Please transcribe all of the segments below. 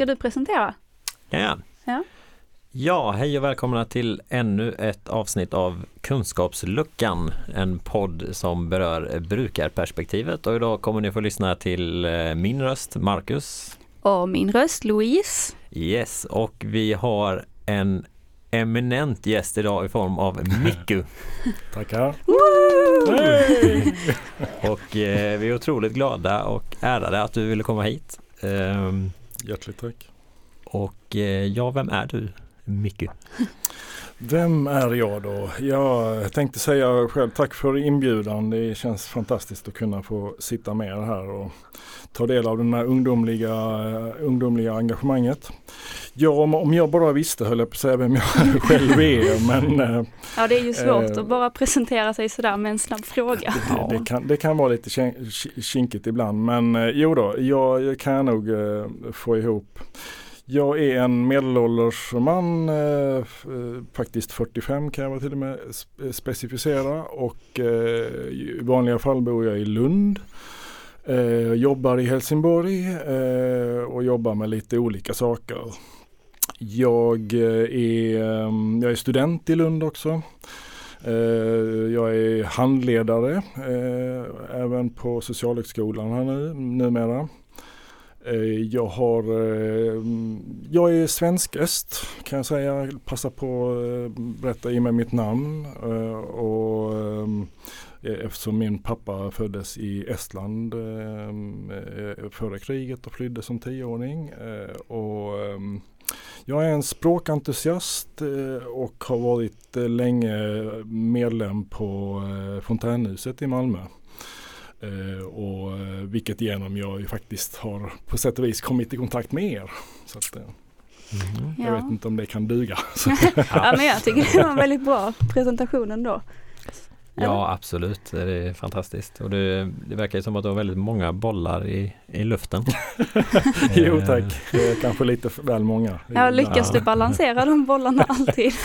ska du presentera? Ja. Ja. ja, hej och välkomna till ännu ett avsnitt av Kunskapsluckan, en podd som berör brukarperspektivet och idag kommer ni få lyssna till eh, min röst, Marcus. Och min röst, Louise. Yes, och vi har en eminent gäst idag i form av Mikku. Tackar. Woo! Och eh, vi är otroligt glada och ärade att du ville komma hit. Ehm, Hjärtligt tack. och eh, ja, vem är du? Mikku. Vem är jag då? Jag tänkte säga själv tack för inbjudan. Det känns fantastiskt att kunna få sitta med er här och ta del av det här ungdomliga, ungdomliga engagemanget. Ja, om, om jag bara visste höll jag på att säga vem jag själv är. Men eh, Ja, det är ju svårt Eh. att bara presentera sig sådär med en snabb fråga. det, det, kan, det kan vara lite kin- ki- kinkigt ibland. Men eh, jo då, jag kan nog få ihop. Jag är en medelålders man, eh, eh faktiskt 45 kan jag till och med eh, specificera och eh, i vanliga fall bor jag i Lund. Eh, jobbar i Helsingborg eh, och jobbar med lite olika saker. Jag, eh, är, ehm, jag är student i Lund också. Eh, jag är handledare eh, även på Socialhögskolan här nu, numera. Eh, jag, har, eh, jag är svensk-est kan jag säga. Passa på att eh, berätta i med mitt namn. Och, eftersom min pappa föddes i Estland före kriget och flydde som tioåring. Och, jag är en språkentusiast och har varit länge medlem på Fontänhuset i Malmö. Eh, och, eh, vilket genom jag ju faktiskt har på sätt och vis kommit i kontakt med er. Så att, eh, Jag Ja. vet inte om det kan duga. Ja, men jag tycker det var en väldigt bra presentation ändå. Ja, absolut. Det är fantastiskt. Och det, det verkar ju som att du har väldigt många bollar i, i luften. jo tack, det är kanske lite väl många. Ja, lyckas du balansera de bollarna alltid?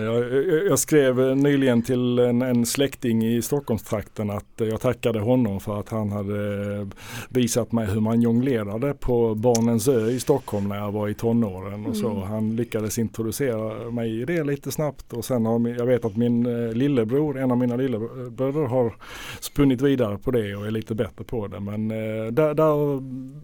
Jag, jag- skrev nyligen till en, en släkting i Stockholmstrakten att jag tackade honom för att han hade visat mig hur man jonglerade på Barnens ö i Stockholm när jag var i tonåren och så. Mm. Han lyckades introducera mig i det lite snabbt och sen har jag vet att min eh, lillebror, en av mina lillebröder har spunnit vidare på det och är lite bättre på det. Men eh, där, där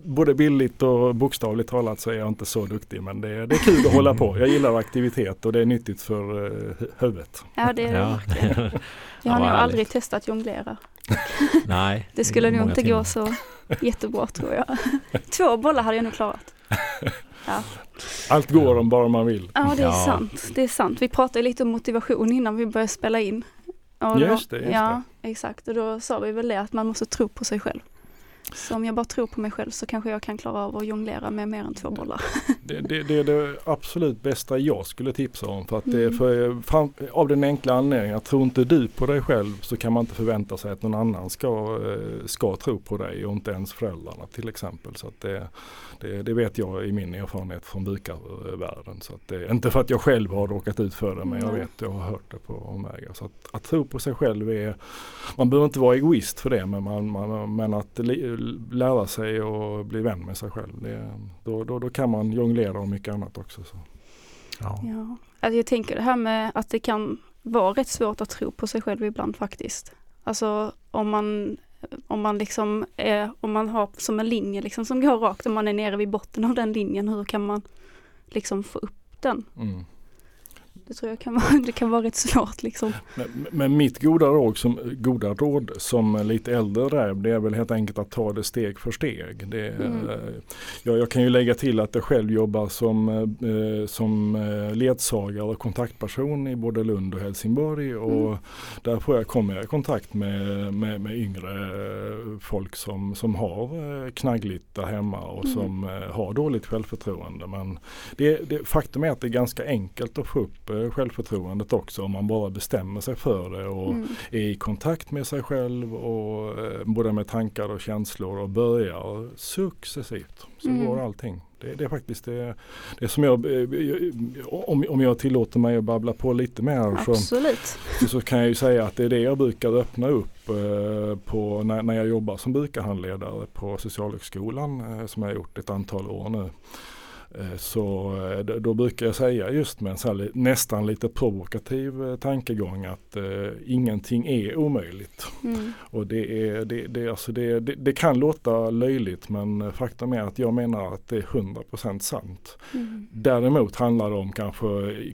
både bildligt och bokstavligt talat så är jag inte så duktig men det, det är kul att hålla på. Jag gillar aktivitet och det är nyttigt för eh, hu- huvudet. Ja, det är det Ja. verkligen. Jag Ja, har nog aldrig testat jonglera. Nej. Det skulle nog inte timmar. gå så jättebra tror jag. Två bollar hade jag nog klarat. Ja. Allt går om bara man vill. Ja, det är Ja. sant. Det är sant. Vi pratade lite om motivation innan vi började spela in. Och Just det, just ja, exakt. Och då sa vi väl det att man måste tro på sig själv. Så om jag bara tror på mig själv så kanske jag kan klara av att jonglera med mer än två bollar. Det, det, det är det absolut bästa jag skulle tipsa om. För att Mm. för, fram, av den enkla anledningen att tror inte du på dig själv så kan man inte förvänta sig att någon annan ska, eh, ska tro på dig och inte ens föräldrarna till exempel. Så det, det, det vet jag i min erfarenhet från brukarvärlden. Så det, inte för att jag själv har råkat ut för det men jag vet jag har hört det på omvägar. Så att, att tro på sig själv är, man behöver inte vara egoist för det men, man, man, men att lära sig och bli vän med sig själv. Det, då, då, då kan man jonglera och mycket annat också. Så. Ja. Ja. Alltså jag tänker det här med att det kan vara rätt svårt att tro på sig själv ibland faktiskt. Alltså om man, om man liksom är, om man har som en linje liksom som går rakt, om man är nere vid botten av den linjen, hur kan man liksom få upp den? Mm. Det tror jag kan vara, det kan vara rätt svårt liksom. Men, men mitt goda råd, som, goda råd som lite äldre räv det är väl helt enkelt att ta det steg för steg. Det, Mm. eh, jag, jag kan ju lägga till att jag själv jobbar som, eh, som eh, ledsagare och kontaktperson i både Lund och Helsingborg och Mm. där får jag komma i kontakt med, med, med yngre folk som, som har knaggligt där hemma och Mm. som har dåligt självförtroende. Men det, det, faktum är att det är ganska enkelt att få upp eh, självförtroendet också om man bara bestämmer sig för det och Mm. är i kontakt med sig själv och eh, både med tankar och känslor och börjar successivt så Mm. går allting. Det, det är faktiskt det, det som jag, om, om jag tillåter mig att babbla på lite mer så, så kan jag ju säga att det är det jag brukar öppna upp eh, på när, när jag jobbar som brukarhandledare på Socialhögskolan eh, som jag har gjort ett antal år nu. Eh, så eh, då brukar jag säga just med en sån nästan lite provokativ eh, tankegång att eh, ingenting är omöjligt. Mm. Och det, är, det, det, alltså det, det, kan låta löjligt men faktum är att jag menar att det är 100% sant. Mm. Däremot handlar det om kanske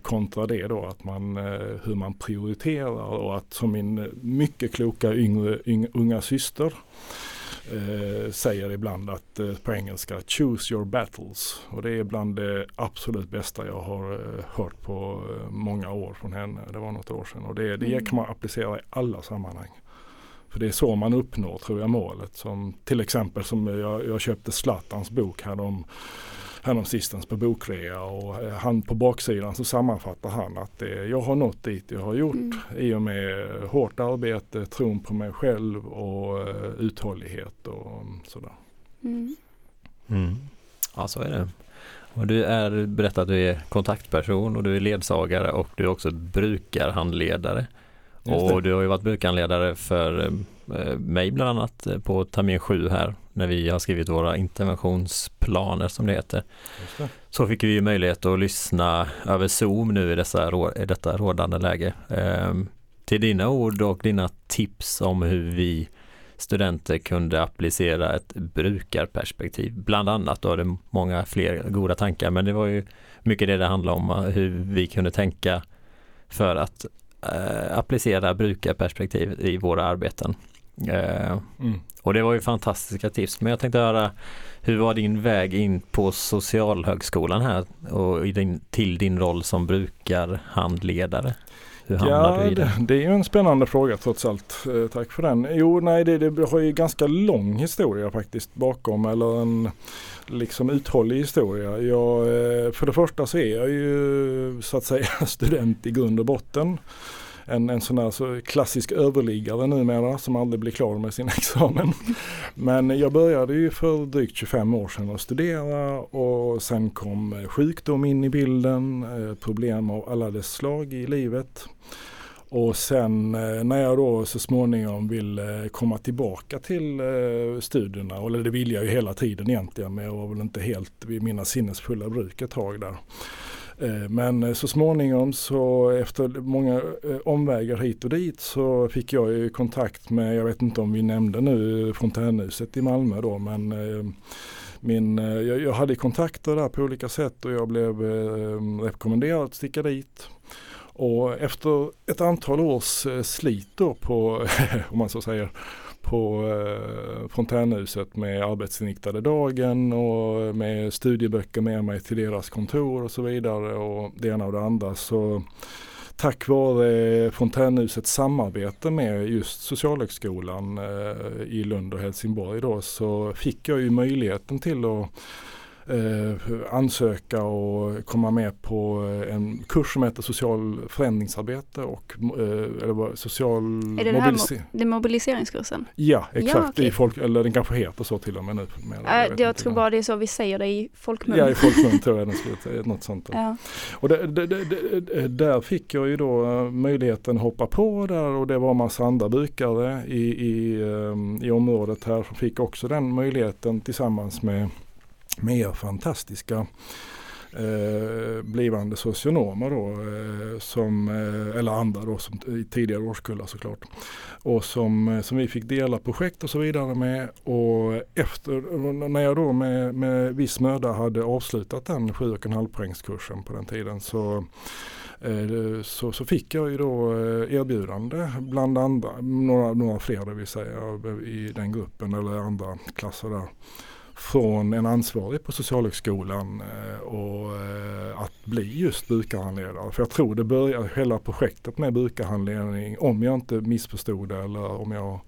kontra det då att man hur man prioriterar och att som min mycket kloka yngre, yngre unga syster eh, säger ibland att eh, på engelska choose your battles. Och det är bland det absolut bästa jag har eh, hört på många år från henne. Det var något år sedan och det, det mm. kan man applicera i alla sammanhang. För det är så man uppnår tror jag målet. Som till exempel som jag, jag köpte Zlatans bok här om häromsistens på bokrea och eh, han på baksidan så sammanfattar han att det, jag har nått dit jag har gjort mm. i och med hårt arbete, tron på mig själv och uh, uthållighet och sådär. Mm. Mm. Ja så är det. Och du är berättat att du är kontaktperson och du är ledsagare och du är också brukarhandledare. Och du har ju varit brukarhandledare för eh, mig bland annat på termin 7 här när vi har skrivit våra interventionsplaner som det heter. Det. Så fick vi möjlighet att lyssna över Zoom nu i, dessa, i detta rådande läge. Ehm, till dina ord och dina tips om hur vi studenter kunde applicera ett brukarperspektiv. Bland annat då har det många fler goda tankar men det var ju mycket det det handlade om hur vi kunde tänka för att eh, applicera brukarperspektiv i våra arbeten. Eh, mm. Och det var ju fantastiska tips. Men jag tänkte höra, hur var din väg in på Socialhögskolan här och din, till din roll som brukarhandledare? Hur ja, det? det? är ju en spännande fråga trots allt. Eh, tack för den. Jo, nej, det, det har ju ganska lång historia faktiskt bakom eller en liksom uthållig historia. Jag, eh, för det första så är jag ju så att säga student i grund och botten en, en sån där så klassisk överliggare numera som aldrig blir klar med sin examen. Men jag började ju för drygt 25 år sedan att studera och sen kom eh, sjukdom in i bilden, eh, problem av alla dess slag i livet. Och sen eh, när jag då så småningom vill komma tillbaka till studierna, eller det vill jag ju hela tiden egentligen, men jag var väl inte helt vid mina sinnesfulla bruk ett tag där. Eh, men eh, så småningom så efter många eh, omvägar hit och dit så fick jag ju kontakt med, jag vet inte om vi nämnde nu Fontänhuset i Malmö då men min, jag, jag hade kontakter där på olika sätt och jag blev rekommenderad att sticka dit. Och efter ett antal års slit då på, om man så säger, på eh, Fontänhuset med arbetsinriktade dagen och med studieböcker med mig till deras kontor och så vidare och det ena och det andra. Så tack vare Fontänhusets samarbete med just Socialhögskolan eh, i Lund och Helsingborg då så fick jag ju möjligheten till att ansöka och komma med på eh, en kurs som heter social förändringsarbete och eh, eller social Är det mobilisering. det här mobiliseringskursen? Ja exakt, ja, okay. folk, eller den kanske heter så till och med nu. Med, jag, äh, jag tror bara det är så vi säger det i folkmun. Ja i folkmun tror jag den skulle något sånt. Ja. Och det, det, det, där fick jag ju då eh, möjligheten att hoppa på där och det var massa andra brukare i, i, i området här som fick också den möjligheten tillsammans med med fantastiska eh, blivande socionomer då, eh, som, eh, eller andra då, som, i tidigare årskullar såklart. Och som, eh, som vi fick dela projekt och så vidare med. Och efter, när jag då med, med viss möda hade avslutat den 7,5 poängskursen på den tiden så eh, så, så fick jag ju då eh, erbjudande bland andra, några, några fler det vill säga i den gruppen eller andra klasser där från en ansvarig på Socialhögskolan eh, och eh, att bli just brukarhandledare. För jag tror det började hela projektet med brukarhandledning, om jag inte missförstod det eller om jag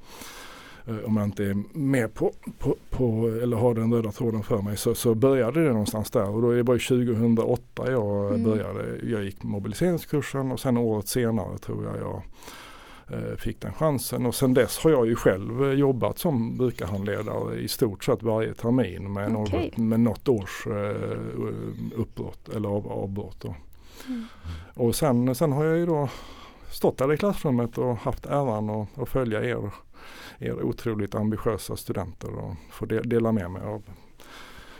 eh, om jag inte är med på, på, på, eller har den röda tråden för mig så, så började det någonstans där och då är det bara 2008 jag mm. började. Jag gick mobiliseringskursen och sen året senare tror jag jag fick den chansen och sen dess har jag ju själv jobbat som brukarhandledare i stort sett varje termin med, Okej. något, med något års eh, uppbrott eller av, avbrott. Mm. Och sen, sen har jag ju då stått där i klassrummet och haft äran att, att följa er, er otroligt ambitiösa studenter och få de, dela med mig av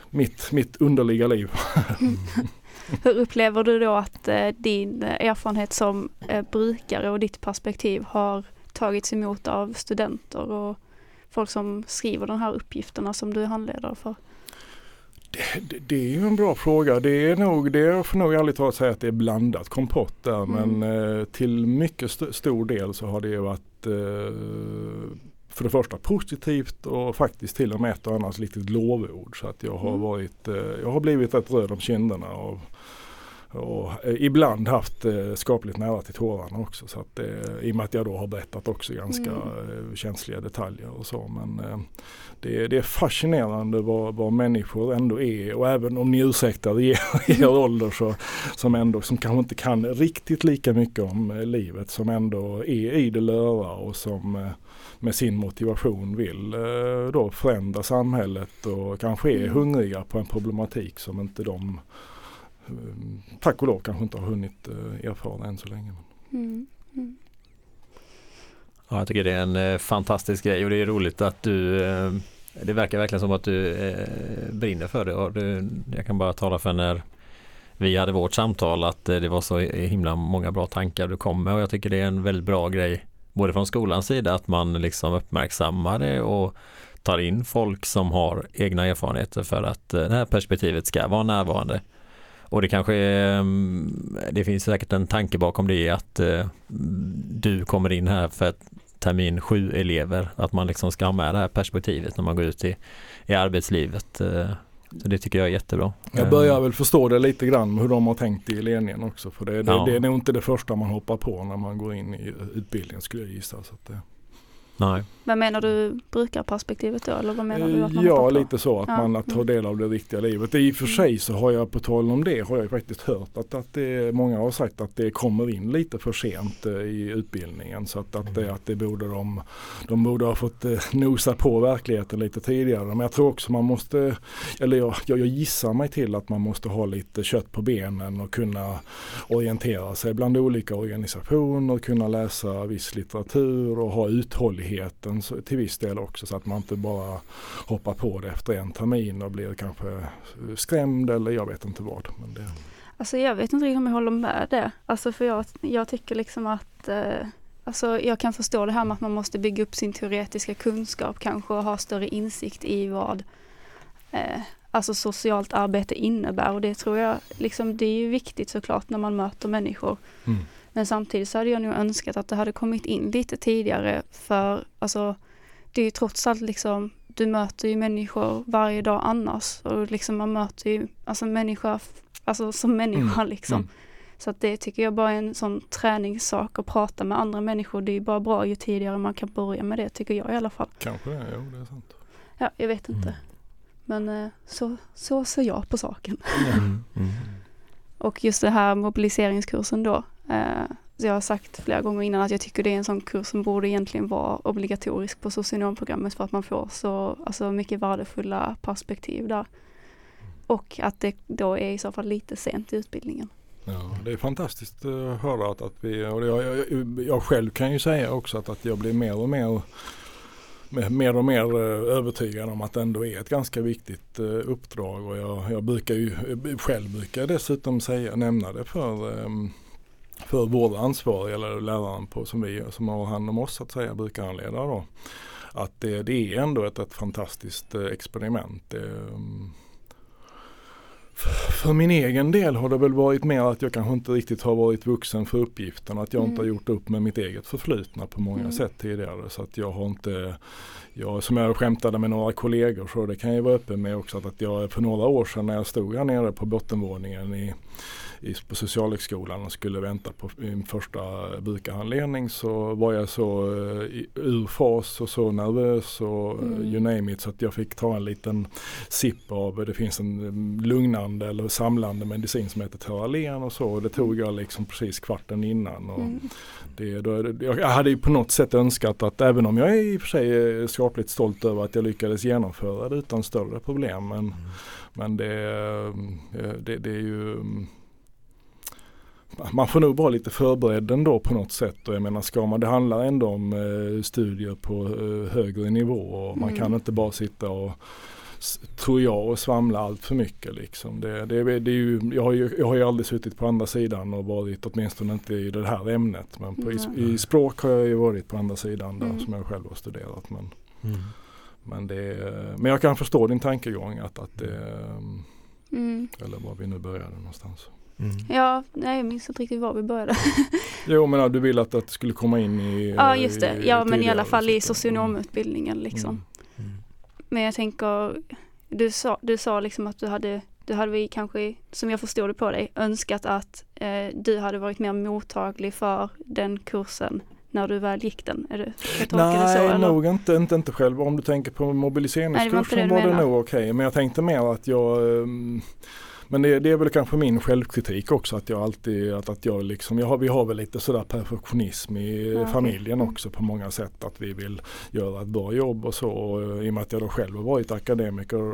mitt, mitt underliga liv. Hur upplever du då att eh, din erfarenhet som eh, brukare och ditt perspektiv har tagits emot av studenter och folk som skriver de här uppgifterna som du är handledare för? Det, det är ju en bra fråga. Det är nog, det jag får nog ärligt talat säga att det är blandat kompott där Mm. men eh, till mycket st- stor del så har det ju varit eh, för det första positivt och faktiskt till och med ett och annat litet lovord. Så att jag har Mm. varit, eh, jag har blivit rätt röd om kinderna och, och eh, ibland haft eh, skapligt nära till tårarna också. Så att, eh, I och med att jag då har berättat också ganska Mm. känsliga detaljer och så. Men det, är- det är fascinerande vad, vad människor ändå är och även om ni ursäktar er, er ålder så, som ändå som kanske inte kan riktigt lika mycket om livet som ändå är i det löra och som med sin motivation vill då förändra samhället och kanske är Mm. hungriga på en problematik som inte de tack och lov kanske inte har hunnit eh, erfara än så länge. Mm. Mm. Ja, jag tycker det är en eh, fantastisk grej och det är roligt att du eh, Det verkar verkligen som att du eh, brinner för det och du, jag kan bara tala för när vi hade vårt samtal att eh, det var så himla många bra tankar du kom med och jag tycker det är en väldigt bra grej både från skolans sida att man liksom uppmärksammar det och tar in folk som har egna erfarenheter för att eh, det här perspektivet ska vara närvarande. Och det kanske är, mm, det finns säkert en tanke bakom det att eh, du kommer in här för att termin sju elever, att man liksom ska ha med det här perspektivet när man går ut i, i arbetslivet. eh. Så det tycker jag är jättebra. Jag börjar väl förstå det lite grann hur de har tänkt i ledningen också. För det, det, Ja. det är nog inte det första man hoppar på när man går in i utbildningen skulle jag gissa. Så det, Nej. Vad menar du brukarperspektivet då eller vad menar du att man ja, hoppar på? lite så att Ja, man tar mm. del av det riktiga livet. I och för sig så har jag på tal om det har jag faktiskt hört att, att det, många har sagt att det kommer in lite för sent eh, i utbildningen. Så att, att, det, att det borde de, de borde ha fått eh, nosa på verkligheten lite tidigare. Men jag tror också man måste, eller jag, jag, jag gissar mig till att man måste ha lite kött på benen och kunna orientera sig bland olika organisationer, kunna läsa viss litteratur och ha uthålligheten så, till viss del också så att man inte bara hoppar på det efter en termin och blir kanske skrämd eller jag vet inte vad. Men det, Alltså jag vet inte riktigt om jag håller med det. Alltså för jag, jag tycker liksom att eh, Alltså jag kan förstå det här med att man måste bygga upp sin teoretiska kunskap kanske och ha större insikt i vad eh, alltså socialt arbete innebär och det tror jag liksom det är ju viktigt såklart när man möter människor. mm. Men samtidigt så hade jag nog önskat att det hade kommit in lite tidigare för alltså det är ju trots allt liksom du möter ju människor varje dag annars och liksom man möter ju alltså människa alltså som människa liksom. mm. Så att det tycker jag bara är en sån träningssak att prata med andra människor. Det är ju bara bra ju tidigare man kan börja med det tycker jag i alla fall. Kanske det, jo det är sant. Ja, jag vet inte. Mm. Men eh, så, så ser jag på saken. Mm. Mm. Och just det här mobiliseringskursen då. Eh, så jag har sagt flera gånger innan att jag tycker det är en sån kurs som borde egentligen vara obligatorisk på socionomprogrammet för att man får så alltså, mycket värdefulla perspektiv där. Och att det då är i så fall lite sent i utbildningen. Ja, det är fantastiskt eh, att höra att, att vi, och jag, jag, jag själv kan ju säga också att, att jag blir mer och mer mer- och mer eh, övertygad om att det ändå är ett ganska viktigt uppdrag och jag, jag brukar ju själv brukar dessutom säga, nämna det för ehm, för våra ansvariga eller läraren på, som, vi, som har hand om oss så att säga, brukarhandledare då. Att det, det är ändå ett, ett fantastiskt eh, experiment. Ehm, för min egen del har det väl varit mer att jag kanske inte riktigt har varit vuxen för uppgiften. Att jag inte har Mm. gjort upp med mitt eget förflutna på många Mm. sätt tidigare. Så att jag har inte, jag, som jag skämtade med några kollegor så det kan jag vara öppen med också. Att, jag för några år sedan när jag stod här nere på bottenvåningen i, på Socialhögskolan och skulle vänta på min första brukarhandledning så var jag så uh, ur fas och så nervös och eh, Mm. you name it så att jag fick ta en liten sipp av, det finns en mm, lugnande eller samlande medicin som heter Terralen och så. Det tog jag liksom precis kvarten innan. Och Mm. det, då, jag hade ju på något sätt önskat att även om jag är i och för sig skapligt stolt över att jag lyckades genomföra det utan större problem. Men, men det, eh, det, det är ju mm, man får nog vara lite förberedd ändå på något sätt och jag menar ska man, det handlar ändå om eh, studier på eh, högre nivå och man Mm. kan inte bara sitta och tror jag och svamla allt för mycket liksom. Det, det, är- det är ju, jag, har ju, jag har ju aldrig suttit på andra sidan och varit åtminstone inte i det här ämnet. Men på, i, i språk har jag ju varit på andra sidan där Mm. som jag själv har studerat. Men, Mm. men, det, men jag kan förstå din tankegång att, att det, Mm. eller var vi nu började någonstans. Mm. Ja, nej jag minns inte riktigt var vi började. Jo men ja, du vill att, att det skulle komma in i Ja just det, i- ja men i alla fall i socionomutbildningen liksom. Mm. Mm. Men jag tänker, du sa, du sa liksom att du hade, du hade vi kanske, som jag förstod det på dig, önskat att eh, du hade varit mer mottaglig för den kursen när du väl gick den. Är det, jag tolkar det så Nej, nog inte, inte, inte själv. Om du tänker på Nej, det var mobiliseringskursen var det nog okej. Men jag tänkte mer att jag ehm, men det, det är väl kanske min självkritik också att jag alltid, att, att jag liksom, jag har, vi har väl lite sådär perfektionism i Ja, familjen Mm. också på många sätt. Att vi vill göra ett bra jobb och så. Och, eh, I och med att jag då själv har varit akademiker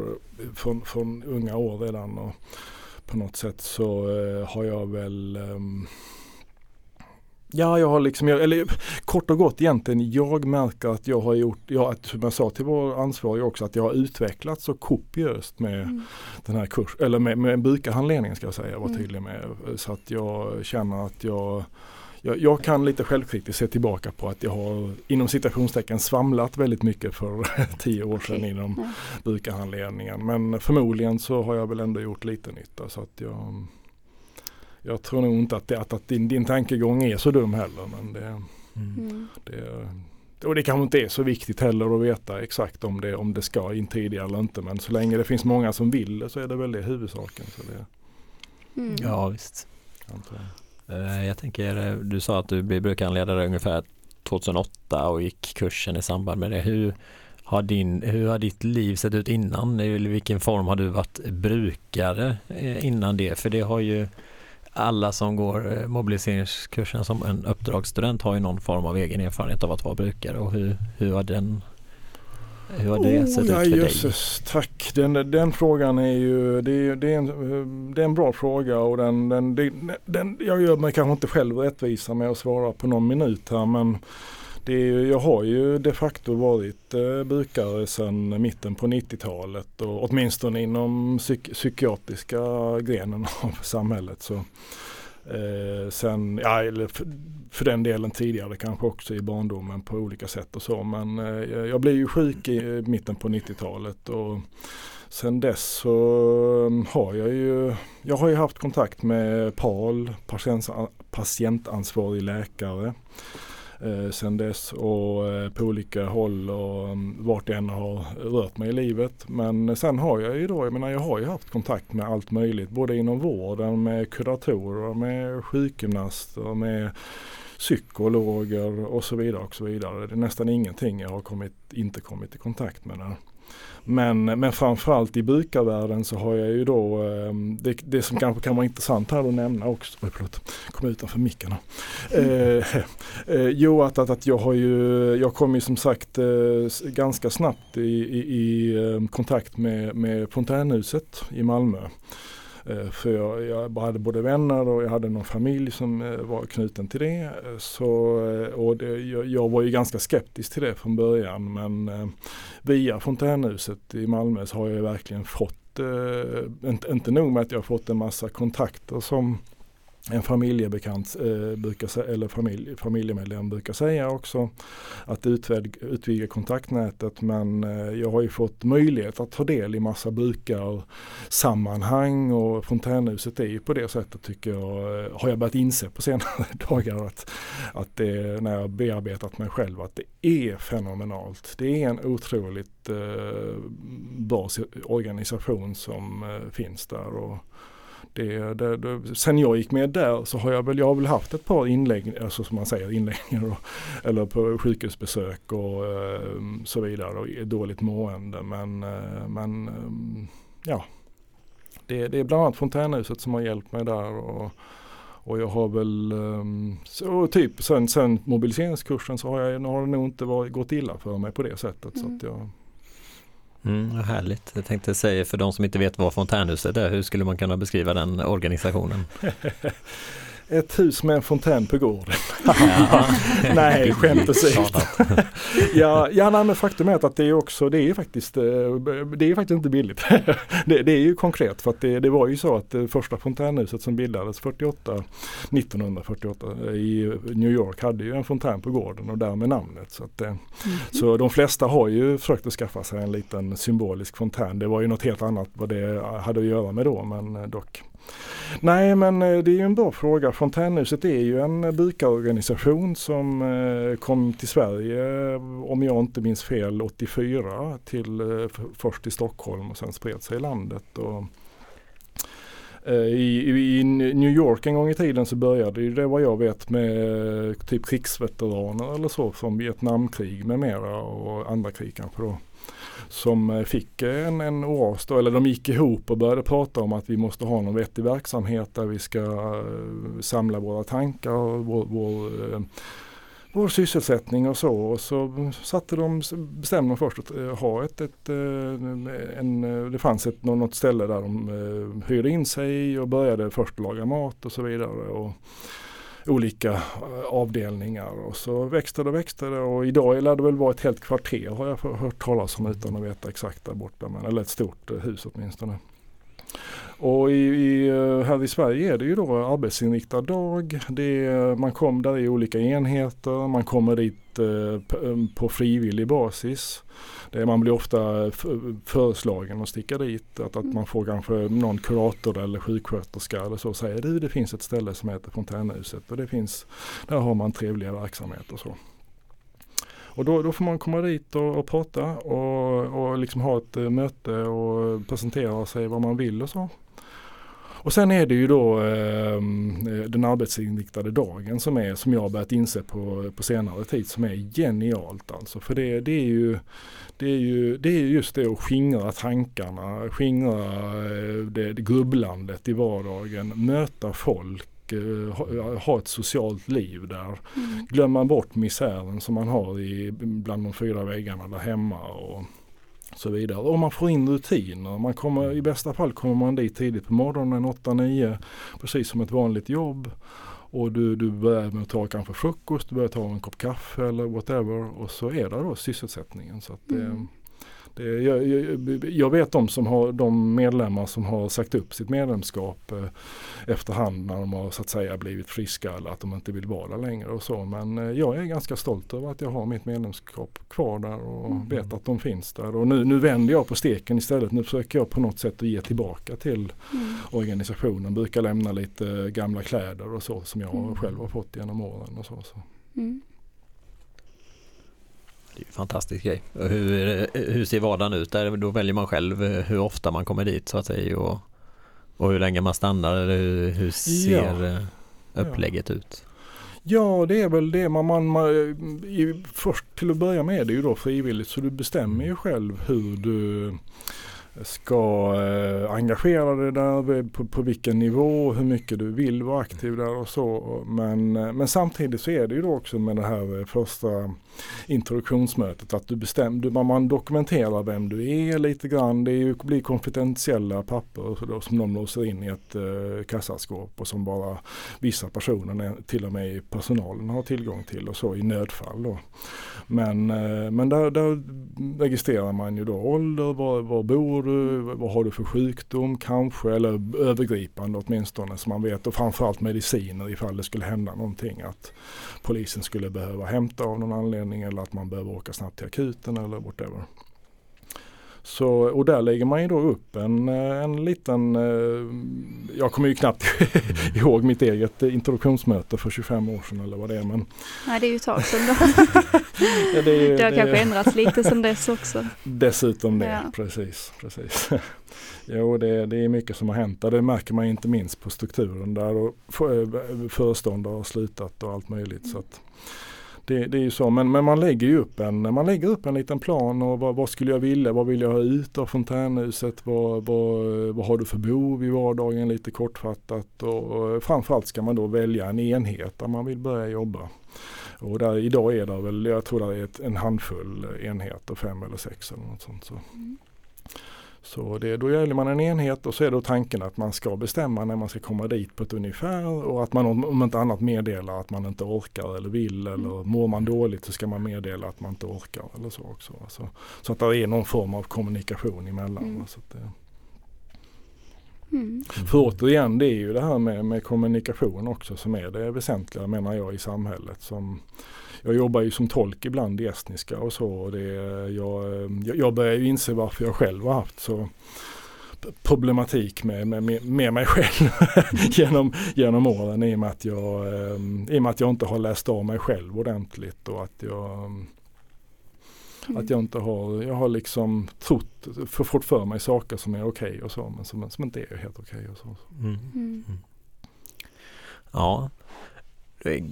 från, från unga år redan. Och på något sätt så eh, har jag väl ehm, Ja, jag har liksom, jag, eller kort och gott egentligen, jag märker att jag har gjort, jag, att, som jag sa till vår ansvarig också, att jag har utvecklats så kopiöst med Mm. den här kurs, eller med, med brukarhandledningen ska jag säga, var Mm. tydlig med. Så att jag känner att jag, jag, jag kan lite självkritiskt se tillbaka på att jag har inom citationstecken svamlat väldigt mycket för tio år sedan Okej. inom Ja. brukarhandledningen. Men förmodligen så har jag väl ändå gjort lite nytta så att jag jag tror nog inte att, det, att, att din, din tankegång är så dum heller. Men det, Mm. Det, och det kanske inte är så viktigt heller att veta exakt om det, om det ska in tidigare eller inte. Men så länge det finns många som vill det så är det väl det huvudsaken. Så det, Mm. Ja visst. jag. Eh, Jag tänker, du sa att du blev brukarhandledare ungefär 2008 och gick kursen i samband med det. Hur har, din, hur har ditt liv sett ut innan? I vilken form har du varit brukare eh, innan det? För det har ju alla som går eh, mobiliseringskursen som en uppdragsstudent har ju någon form av egen erfarenhet av att vara brukare och hur, hur har den hur har det sett ja, ut för dig? jösses, tack. Den, den frågan är ju, det är, det är, en, det är en bra fråga och den, den, den, den, jag gör mig kanske inte själv rättvisa med att svara på någon minut här men det är, ju- jag har ju de facto varit eh, brukare sedan mitten på 90-talet och åtminstone inom psyk, psykiatriska grenen av samhället. Så, eh, sen, ja, eller för, för den delen tidigare kanske också i barndomen på olika sätt och så. Men eh, jag- blev ju sjuk i mitten på 90-talet och sen dess så mm, har jag ju, jag har ju haft kontakt med PAL, patient, patientansvarig läkare. Eh, sen dess och eh, på olika håll och um, vart jag än har rört mig i livet. Men sen har jag ju då, jag menar jag har ju haft kontakt med allt möjligt både inom vården med kuratorer, med sjukgymnaster, med psykologer och så vidare och så vidare. Det är nästan ingenting jag har kommit, inte kommit i kontakt med Det. Men, men framförallt i brukarvärlden så har jag ju då ehm, det, det som kanske kan vara intressant här att nämna också. Oj, förlåt, kom utanför micken. Mm. Eh, eh, jo, att, att, att jag har ju, jag kom ju som sagt eh, ganska snabbt i, i, i ehm, kontakt med, med Fontänhuset i Malmö. Eh, för jag, jag hade både vänner och jag hade någon familj som eh, var knuten till det. Så, eh, och det, jag, jag var ju ganska skeptisk till det från början men via Fontänhuset i Malmö så har jag verkligen fått, inte, inte nog med att jag har fått en massa kontakter som en familjebekant eh, brukar säga, eller familj, familjemedlem brukar säga också. Att utvidga, utvidga kontaktnätet men eh, jag har ju fått möjlighet att ta del i massa brukarsammanhang och Fontänhuset är ju på det sättet tycker jag, eh, har jag börjat inse på senare dagar att, att det, när jag bearbetat mig själv att det är fenomenalt. Det är en otroligt eh, bra organisation som eh, finns där. Och, det, det, det, sen jag gick med där så har jag väl, jag har väl haft ett par inlägg, alltså som man säger inläggningar eller på sjukhusbesök och eh, så vidare och dåligt mående men, eh, men eh, ja. det, det är bland annat fontänhuset som har hjälpt mig där. Och, och jag har väl, um, så typ sen, sen mobiliseringskursen så har, jag, har det nog inte varit, gått illa för mig på det sättet. Mm. Så att jag, Mm, härligt. Jag tänkte säga för de som inte vet vad fontänhuset är, hur skulle man kunna beskriva den organisationen? ett hus med en fontän på gården. nej, skämt åsido. ja, ja nej, men faktum är att det är också, det är faktiskt, eh, det är faktiskt inte billigt. det, det, är ju konkret för att det, det, var ju så att det första fontänhuset som bildades 48, 1948 i New York hade ju en fontän på gården och därmed namnet. Så, att, mm. så de flesta har ju försökt att skaffa sig en liten symbolisk fontän. Det var ju något helt annat vad det hade att göra med då men eh, dock. Nej men eh, det är ju en bra fråga. Fontänhuset är ju en eh, brukarorganisation som eh, kom till Sverige om jag inte minns fel 84 till först i Stockholm och sen spred sig i landet. Och i, I, New York en gång i tiden så började det vad jag vet med typ krigsveteraner eller så från Vietnamkrig med mera och andra krig kanske då som eh, fick en, en oas då, eller de gick ihop och började prata om att vi måste ha någon vettig verksamhet där vi ska eh, samla våra tankar och vår, vår, eh, vår sysselsättning och så. Och så satte de, bestämde de först att ha ett, ett en, det fanns ett, något ställe där de hyrde in sig och började först laga mat och så vidare. Och, olika eh, avdelningar och så växte det och växte det och idag lär det väl vara ett helt kvarter har jag hört talas om utan att veta exakt där borta. Men, eller ett stort eh, hus åtminstone. Och i, i, eh, här i Sverige är det ju då arbetsinriktad dag. Det är, man kom, där är olika enheter, man kommer dit eh, på frivillig basis. Det, man blir ofta föreslagen att sticka dit. Att, att man får kanske någon kurator eller sjuksköterska eller så säger du det finns ett ställe som heter Fontänhuset och det finns, där har man trevliga verksamheter och så. Och då, då får man komma dit och, och prata och, och liksom ha ett eh, möte och presentera sig vad man vill och så. Och sen är det ju då ehm, eh, den arbetsinriktade dagen som, är, som jag har börjat inse på, på senare tid som är genialt alltså. För det, det, är ju, det, är ju, det är just det att skingra tankarna, skingra eh, det, det grubblandet i vardagen, möta folk eh, ha, ha ett socialt liv där. Mm. Glömma bort misären som man har i, bland de fyra väggarna där hemma. Och, så vidare. Och man får in rutiner. Man kommer, I bästa fall kommer man dit tidigt på morgonen 8-9 precis som ett vanligt jobb. Och du, du börjar med att ta kanske frukost, du börjar ta en kopp kaffe eller whatever och så är det då sysselsättningen. Så att det, mm. Jag, jag, jag, vet de, som har, de medlemmar som har sagt upp sitt medlemskap eh, efterhand när de har så att säga blivit friska eller att de inte vill vara där längre och så. Men eh, jag är ganska stolt över att jag har mitt medlemskap kvar där och mm. vet att de finns där. Och nu, nu vänder jag på steken istället. Nu försöker jag på något sätt att ge tillbaka till mm. organisationen. Brukar lämna lite gamla kläder och så som jag mm. själv har fått genom åren. Och så, så. Mm. Är en fantastisk grej. Hur, hur ser vardagen ut? Där, då väljer man själv hur ofta man kommer dit så att säga och, och hur länge man stannar eller hur, hur ser ja. Eh, upplägget ja. ut? Ja det är väl det man, man, man i, först till att börja med är det ju då frivilligt så du bestämmer ju själv hur du ska eh, engagera dig där eh, på, på vilken nivå, hur mycket du vill vara aktiv där och så. Men, eh, men samtidigt så är det ju då också med det här eh, första introduktionsmötet att du bestämmer, man dokumenterar vem du är lite grann. Det är ju, blir konfidentiella papper då, som de låser in i ett eh, kassaskåp och som bara vissa personer, till och med personalen har tillgång till och så i nödfall. Då. Men, eh, men där, där, registrerar man ju då ålder, var, var bor du, vad har du för sjukdom? Kanske eller övergripande åtminstone så man vet. Och framförallt mediciner ifall det skulle hända någonting. Att polisen skulle behöva hämta av någon anledning eller att man behöver åka snabbt till akuten eller whatever. Så, och där lägger man ju då upp en, eh, en liten, eh, jag kommer ju knappt ihåg mitt eget introduktionsmöte för 25 år sedan eller vad det är. Men... Nej det är ju ett tag sedan då. ja, det, är, det har det kanske är... ändrats lite sedan dess också. Dessutom det, ja. precis. precis. jo det, det är mycket som har hänt det märker man inte minst på strukturen där och föreståndare har slutat och allt möjligt. Så att, det, det, är ju så, men, men man lägger ju upp en, man lägger upp en liten plan och vad, vad skulle jag vilja, vad vill jag ha ut av fontänhuset, vad, vad, vad har du för behov i vardagen lite kortfattat och framförallt ska man då välja en enhet där man vill börja jobba. Och där, idag är det väl, jag tror det är ett, en handfull enheter, fem eller sex eller något sånt. Så. Mm. Så det, då gäller man en enhet och så är då tanken att man ska bestämma när man ska komma dit på ett ungefär och att man om inte annat meddelar att man inte orkar eller vill eller mm. mår man dåligt så ska man meddela att man inte orkar eller så också. Alltså, så att det är någon form av kommunikation emellan. Mm. Så det, Mm. För återigen det är ju det här med, med kommunikation också som är det väsentliga menar jag i samhället. Som, jag jobbar ju som tolk ibland i estniska och så. Och det, jag, jag börjar ju inse varför jag själv har haft så problematik med, med, med mig själv genom, genom åren i och, med att jag, i och med att jag inte har läst av mig själv ordentligt och att jag Mm. Att jag inte har, jag har liksom trott, för fått för mig saker som är okej okay och så men som, som inte är helt okej. Okay och så. Mm. Mm. Ja,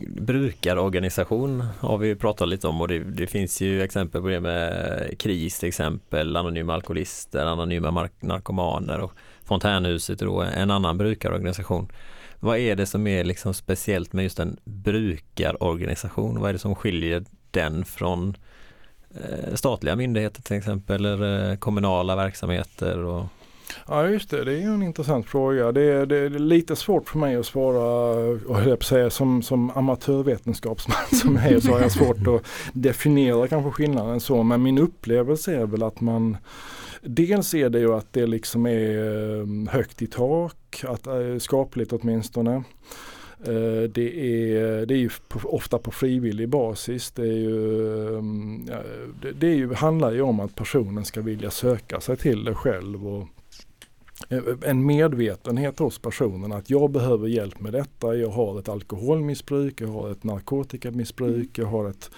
Brukarorganisation har vi pratat lite om och det, det, finns ju exempel på det med KRIS till exempel, anonyma alkoholister, anonyma narkomaner och Fontänhuset då, en annan brukarorganisation. Vad är det som är liksom speciellt med just en brukarorganisation? Vad är det som skiljer den från eh, statliga myndigheter till exempel eller eh, kommunala verksamheter? Och Ja just det, det är ju en intressant fråga. Det är, det är lite svårt för mig att svara, och jag säga, som, som amatörvetenskapsman som jag är så har jag svårt att definiera kanske skillnaden så. Men min upplevelse är väl att man Dels är det ju att det liksom är ehm, högt i tak, att, eh, skapligt åtminstone. Eh, det är, det är ju ofta på frivillig basis. Det, är ju, ehm, det, det är ju, handlar ju om att personen ska vilja söka sig till det själv och en medvetenhet hos personen att jag behöver hjälp med detta. Jag har ett alkoholmissbruk, jag har ett narkotikamissbruk, jag har ett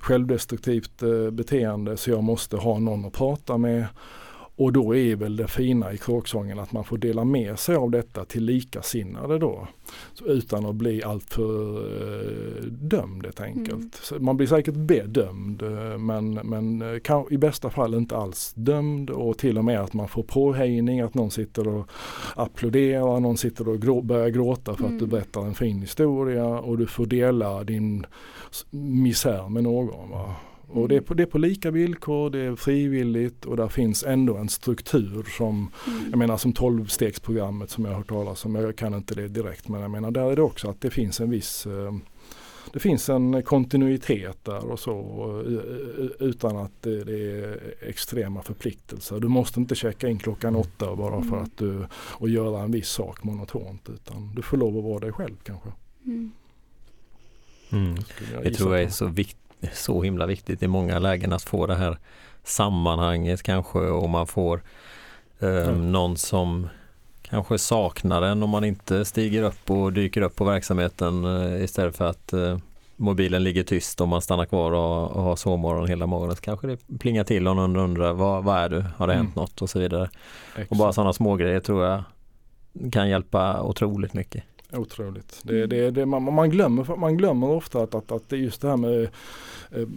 självdestruktivt eh, beteende så jag måste ha någon att prata med. Och då är väl det fina i kråksången att man får dela med sig av detta till likasinnade då. Så utan att bli alltför eh, dömd helt enkelt. Mm. Man blir säkert bedömd eh, men, men eh, kan, i bästa fall inte alls dömd och till och med att man får påhejning, att någon sitter och applåderar, någon sitter och grå, börjar gråta för mm. att du mm. berättar en fin historia och du får dela din misär med någon. Va? Och det är, på, det är på lika villkor, det är frivilligt och där finns ändå en struktur som, mm. jag menar som 12-stegsprogrammet som jag har hört talas om, jag kan inte det direkt men jag menar där är det också att det finns en viss eh, det finns en kontinuitet där och så eh, utan att det, är extrema förpliktelser. Du måste inte checka in klockan åtta bara för mm. att du och göra en viss sak monotont utan du får lov att vara dig själv kanske. Mm. Mm. Det tror jag är så viktigt så himla viktigt i många lägen att få det här sammanhanget kanske och man får eh, mm. någon som kanske saknar en om man inte stiger upp och dyker upp på verksamheten eh, istället för att eh, mobilen ligger tyst och man stannar kvar och, och har sovmorgon hela morgonen. Så kanske det plingar till och någon undrar vad, vad är du? Har det mm. hänt något? Och så vidare. Exakt. Och bara sådana smågrejer tror jag kan hjälpa otroligt mycket. Otroligt. Det, mm. det, det, man, man, glömmer, man glömmer ofta att, att, att det just det här med eh,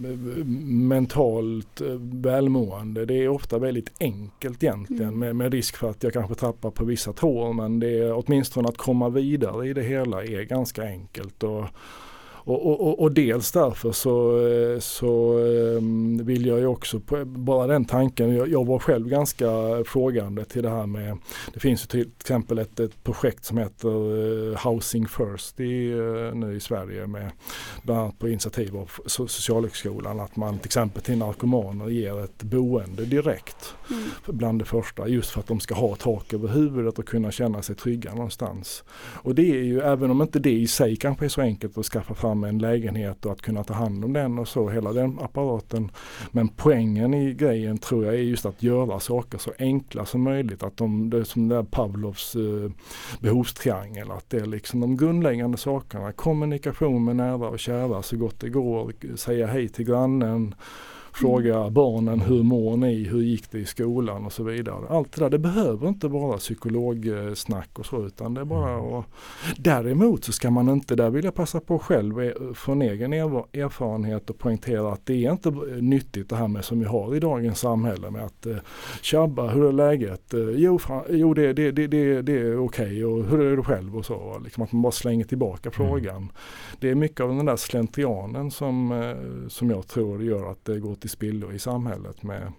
mentalt eh, välmående. Det är ofta väldigt enkelt egentligen mm. med, med, risk för att jag kanske tappar på vissa tår men det är åtminstone att komma vidare i det hela är ganska enkelt. Och, och, och, och, dels därför så, så ehm, vill jag ju också, bara den tanken, jag, jag, var själv ganska frågande till det här med, det finns ju till exempel ett, ett projekt som heter eh, Housing First i, eh, nu i Sverige med bland annat på initiativ av Socialhögskolan att man till exempel till narkomaner ger ett boende direkt mm. bland det första just för att de ska ha tak över huvudet och kunna känna sig trygga någonstans. Och det är ju, även om inte det i sig kanske är så enkelt att skaffa fram med en lägenhet och att kunna ta hand om den och så, hela den apparaten. Men poängen i grejen tror jag är just att göra saker så enkla som möjligt. Att de, det är som där Pavlovs eh, behovstriangel, att det är liksom de grundläggande sakerna. Kommunikation med nära och kära så gott det går, säga hej till grannen Fråga barnen hur mår ni, hur gick det i skolan och så vidare. Allt det där, det behöver inte vara psykologsnack och så utan det är bara att... Däremot så ska man inte, där vill jag passa på själv från egen erfarenhet och poängtera att det är inte nyttigt det här med som vi har i dagens samhälle med att eh, tjabba, hur är läget? Eh, jo, fan, jo det, det, det, det, det är okej och hur är du själv och så. Liksom att man bara slänger tillbaka mm. frågan. Det är mycket av den där slentrianen som, eh, som jag tror gör att det går till spillo i samhället med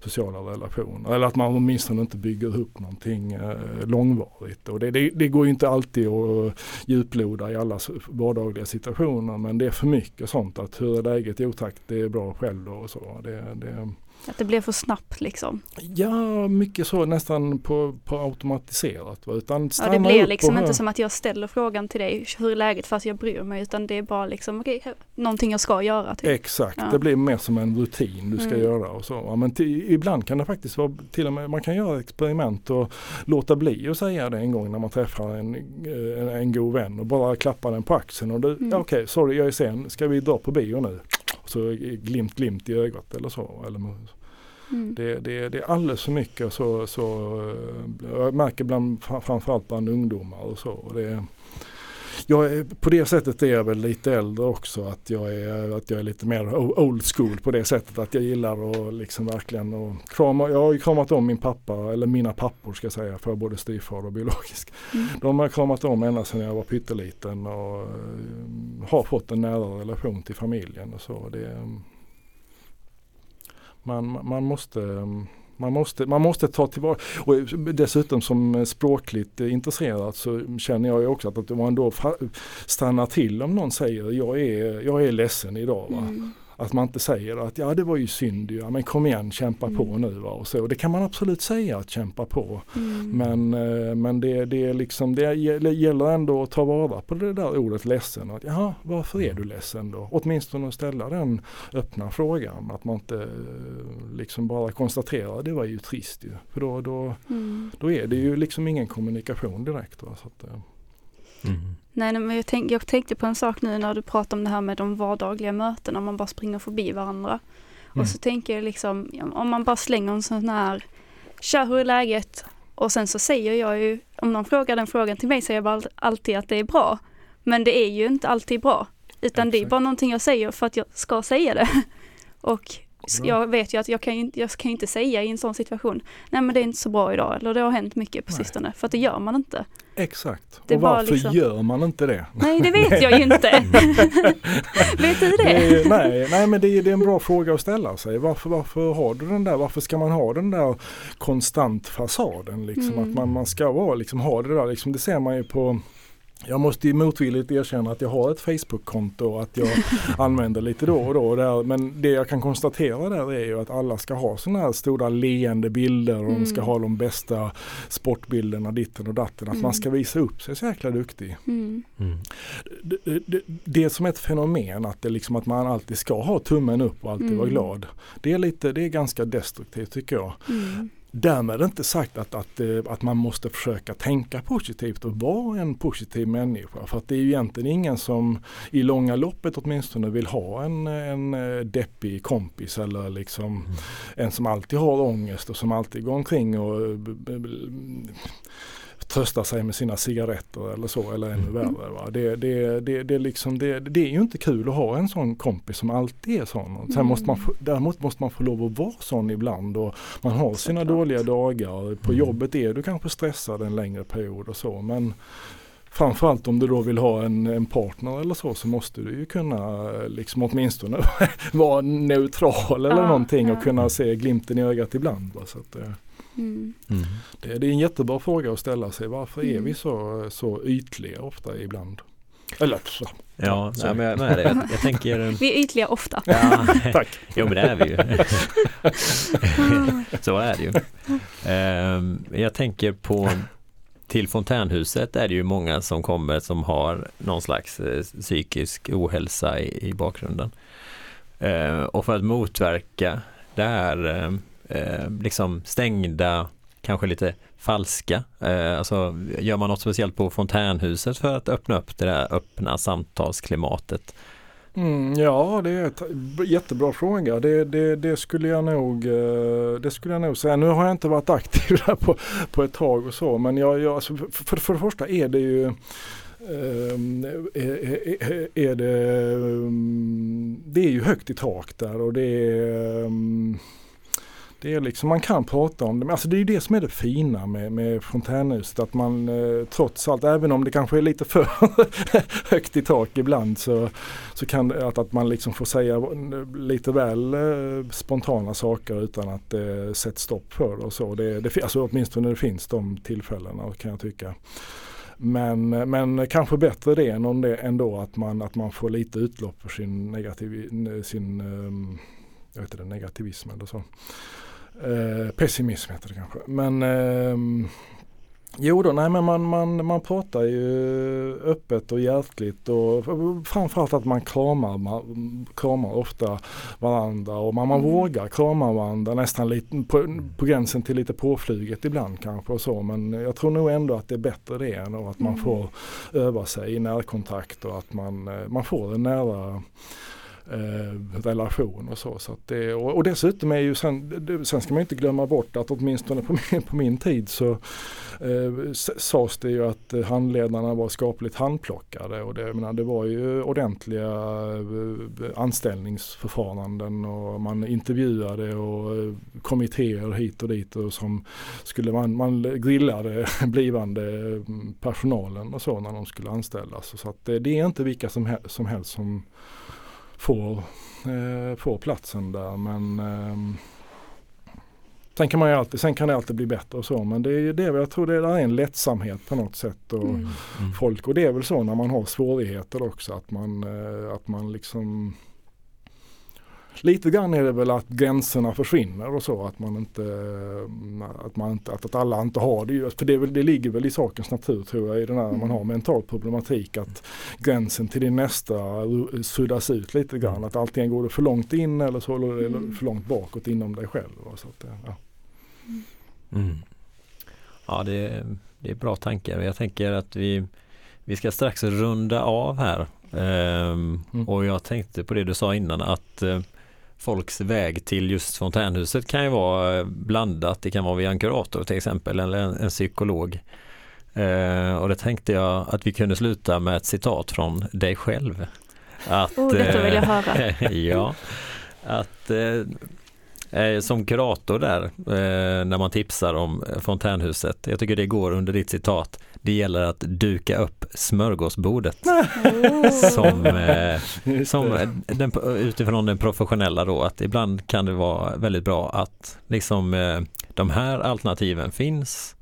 sociala relationer. Eller att man åtminstone inte bygger upp någonting eh, långvarigt. Och det, det, det går inte alltid att djuploda i alla vardagliga situationer men det är för mycket sånt att hur är läget? Jo tack, det är bra själv då och så. Det, det, att det blev för snabbt liksom? Ja, mycket så nästan på, på automatiserat. Utan ja, det blir liksom inte som att jag ställer frågan till dig, hur är läget fast jag bryr mig utan det är bara liksom, okej, okay, någonting jag ska göra. Typ. Exakt, ja. det blir mer som en rutin du ska mm. göra och så. Ja, men ibland kan det faktiskt vara till och med, man kan göra experiment och låta bli att säga det en gång när man träffar en, en, en god vän och bara klappa den på axeln och du, mm. okej, okay, sorry jag är sen, ska vi dra på bio nu? Så glimt, glimt i ögat eller så. Eller, mm. det, det, det, är alldeles för mycket så, så eh, jag märker bland, framförallt bland ungdomar och så. Och det, jag på det sättet är jag väl lite äldre också. Att jag, är, att jag är lite mer old school på det sättet att jag gillar att liksom verkligen och krama. Jag har ju kramat om min pappa, eller mina pappor ska jag säga, för både styvfar och biologisk. Mm. De har kramat om ända sedan jag var pytteliten och uh, har fått en nära relation till familjen och så. Det, man, man måste mm, man måste, man måste ta tillvara, och dessutom som eh, språkligt eh, intresserad så känner jag ju också att, att man då stannar till om någon säger jag är, jag är ledsen idag. Va? Mm. Att man inte säger att ja det var ju synd ja, men kom igen kämpa mm. på nu. Va? Och så. Det kan man absolut säga att kämpa på. Mm. Men, eh, men det, det, liksom, det gäller ändå att ta vara på det där ordet ledsen. Att, Jaha, varför är du ledsen då? Åtminstone att ställa den öppna frågan. Att man inte eh, liksom bara konstaterar det var ju trist ju. För då, då, mm. då är det ju liksom ingen kommunikation direkt. Va? Så att, eh, Mm. Nej, men jag, tänk, jag tänkte på en sak nu när du pratar om det här med de vardagliga mötena, man bara springer förbi varandra. Mm. Och så tänker jag liksom, om man bara slänger en sån här, tja hur är läget? Och sen så säger jag ju, om någon frågar den frågan till mig säger jag bara alltid att det är bra. Men det är ju inte alltid bra. Utan Exakt. det är bara någonting jag säger för att jag ska säga det. Och jag vet ju att jag kan, jag kan inte säga i en sån situation, nej men det är inte så bra idag eller det har hänt mycket på nej. sistone. För att det gör man inte. Exakt. Det och varför liksom... gör man inte det? Nej, det vet jag ju inte. vet du det? det nej, nej, men det är, det är en bra fråga att ställa sig. Varför, varför har du den där, varför ska man ha den där konstant fasaden? Liksom? Mm. Att man, man ska vara, liksom, ha det där, liksom, det ser man ju på jag måste ju motvilligt erkänna att jag har ett Facebook-konto och att jag använder lite då och då. Där. Men det jag kan konstatera där är ju att alla ska ha sådana här stora leende bilder och mm. de ska mm. ha de bästa sportbilderna ditten och datten. Att mm. man ska visa upp sig så jäkla duktig. Mm. mm. Det, det, det, är som ett fenomen att, det liksom att man alltid ska ha tummen upp och alltid vara mm. glad. Det är, lite, det är ganska destruktivt tycker jag. Därmed inte sagt att, att, eh, att man måste försöka tänka positivt och vara en positiv människa. För att det är ju egentligen ingen som i långa loppet åtminstone vill ha en, en eh, deppig kompis eller liksom mm. en som alltid har ångest och som alltid går omkring och eh, trösta sig med sina cigaretter eller så eller ännu mm. värre. Va? Det, det, det, det, liksom, det, det är ju inte kul att ha en sån kompis som alltid är sån. Sen mm. måste man, däremot måste man få lov att vara sån ibland och man har sina Såklart. dåliga dagar. På mm. jobbet är du kanske stressad en längre period och så men Framförallt om du då vill ha en, en partner eller så så måste du ju kunna liksom åtminstone vara neutral eller ja, någonting och kunna se glimten i ögat ibland. Va? Så att, Mm. Det, det, är en jättebra fråga att ställa sig. Varför är vi mm. så, så ytliga ofta ibland? Eller så. Ja, ja men jag, det. Jag, jag tänker... Vi är ytliga ofta. Ja, Tack. Jo men det är vi ju. så är det ju. Ehm, jag tänker på till fontänhuset är det ju många som kommer som har någon slags eh, psykisk ohälsa i, i bakgrunden. Ehm, och för att motverka det här eh, liksom stängda, kanske lite falska. Eh, alltså, gör man något speciellt på fontänhuset för att öppna upp det där öppna samtalsklimatet Mm, ja, det är en jättebra fråga. Det, det, det, skulle jag nog, eh, det skulle jag nog säga. Nu har jag inte varit aktiv där på, på ett tag och så men jag, jag, alltså, för, för det första är det ju är, är det, mm, det är ju högt i tak där och det är mm, det är liksom, man kan prata om det, men alltså det är ju det som är det fina med, med fontänhuset. Att man eh, trots allt, även om det kanske är lite för högt i tak ibland så, så kan det att, att man liksom får säga lite väl eh, spontana saker utan att det eh, sätts stopp för det och så. Det, det, alltså åtminstone det finns de tillfällena kan jag tycka. Men, men kanske bättre det än om det ändå att man, att man får lite utlopp för sin, negativ, sin eh, jag vet inte, negativism eller så. Eh, pessimism heter det kanske. Men eh, Jo då, nej men man, man, man pratar ju öppet och hjärtligt och framförallt att man kramar, man, kramar ofta varandra och man, man mm. vågar krama varandra nästan lite på, på, gränsen till lite påflyget ibland kanske och så men jag tror nog ändå att det är bättre det än att man mm. får öva sig i närkontakt och att man, eh, man får en nära eh, relation och så. så att det, och, och dessutom är ju sen, sen ska man inte glömma bort att åtminstone på min, på min tid så eh, sades det ju att handledarna var skapligt handplockade och det, menar, det var ju ordentliga eh, anställningsförfaranden och man intervjuade och eh, kommittéer hit och dit och som skulle man, man grillade blivande personalen och så när de skulle anställas. Så att det, det är inte vilka som, som helst som får, eh, får platsen där. Men eh, Sen kan, man ju alltid, sen kan det alltid bli bättre och så men det är det jag tror det är en lättsamhet på något sätt. Och mm. mm. folk, och det är väl så när man har svårigheter också att man, eh, att man liksom lite grann är det väl att gränserna försvinner och så att man inte, att, man inte, att, alla inte har det. För det, det ligger väl i sakens natur tror jag i den här mm. man har mental problematik att gränsen till din nästa suddas ut lite grann. Att antingen går det för långt in eller så eller mm. för långt bakåt inom dig själv. Så att, ja. Mm. ja det, är, det är bra tankar. Jag tänker att vi, vi ska strax runda av här. Ehm, mm. Och jag tänkte på det du sa innan att eh, folks väg till just fontänhuset kan ju vara blandat. Det kan vara via en kurator till exempel eller en, en psykolog. Eh, och det tänkte jag att vi kunde sluta med ett citat från dig själv. Att, oh, detta vill jag höra. ja, att eh, Eh, som kurator där, eh, när man tipsar om fontänhuset, jag tycker det går under ditt citat, det gäller att duka upp smörgåsbordet. som, eh, som den, utifrån den professionella då, att ibland kan det vara väldigt bra att liksom de här alternativen finns,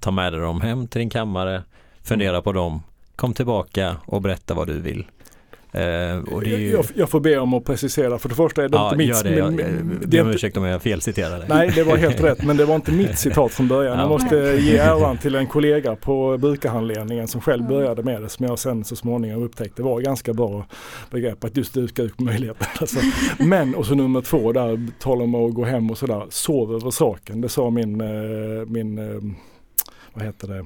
ta med dig dem hem till din kammare, fundera på dem, kom tillbaka och berätta vad du vill. Eh, och ju... jag, jag, får be om att precisera. För det första är det ja, inte mitt... Gör det. Jag, jag ber om ursäkt om jag felciterade. Nej, det var helt rätt. Men det var inte mitt citat från början. Jag måste ge äran till en kollega på brukarhandledningen som själv började med det. Som jag sen så småningom upptäckte var ganska bra begrepp. Att just duka ut möjligheten. Alltså. Men och så nummer två där, tala om att gå hem och sådär. Sov över saken. Det sa min, eh, min eh, vad heter det?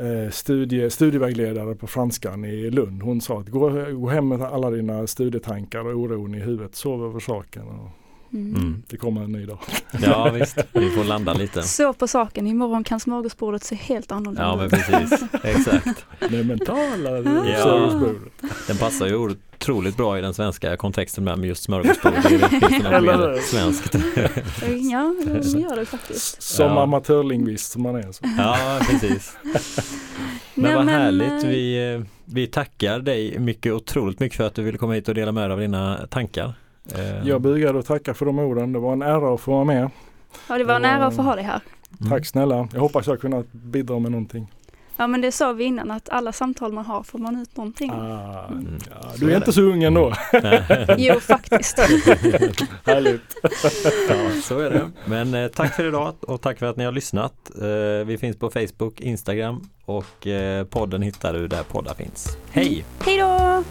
Eh, studie, studievägledare på franskan i Lund. Hon sa att gå, gå hem med alla dina studietankar och oron i huvudet, sov över saken. Och mm. mm. Det kommer en ny dag. Ja visst, vi får landa lite. Sov på saken, imorgon kan smörgåsbordet se helt annorlunda ut. Ja men precis, exakt. Det mentala ja. smörgåsbordet. Den passar ju otroligt bra i den svenska kontexten med just smörgåsbord. Det svenskt. ja, det gör det faktiskt. Som ja. amatörlingvist som man är. Så. Ja, precis. Men vad härligt. Eh, vi, vi tackar dig mycket, otroligt mycket för att du ville komma hit och dela med dig av dina tankar. Eh, Jag bugar och tackar för de orden. Det var en ära att få vara med. Ja, det var en ära att få ha dig här. Tack snälla. Jag hoppas jag kunnat bidra med någonting. Ja men det sa vi innan att alla samtal man har får man ut någonting. Ah, mm. ja, du är, är inte så ung ändå. jo faktiskt. Härligt. ja, så är det. Men eh, tack för idag och tack för att ni har lyssnat. Eh, vi finns på Facebook, Instagram och eh, podden hittar du där poddar finns. Hej! Hej då!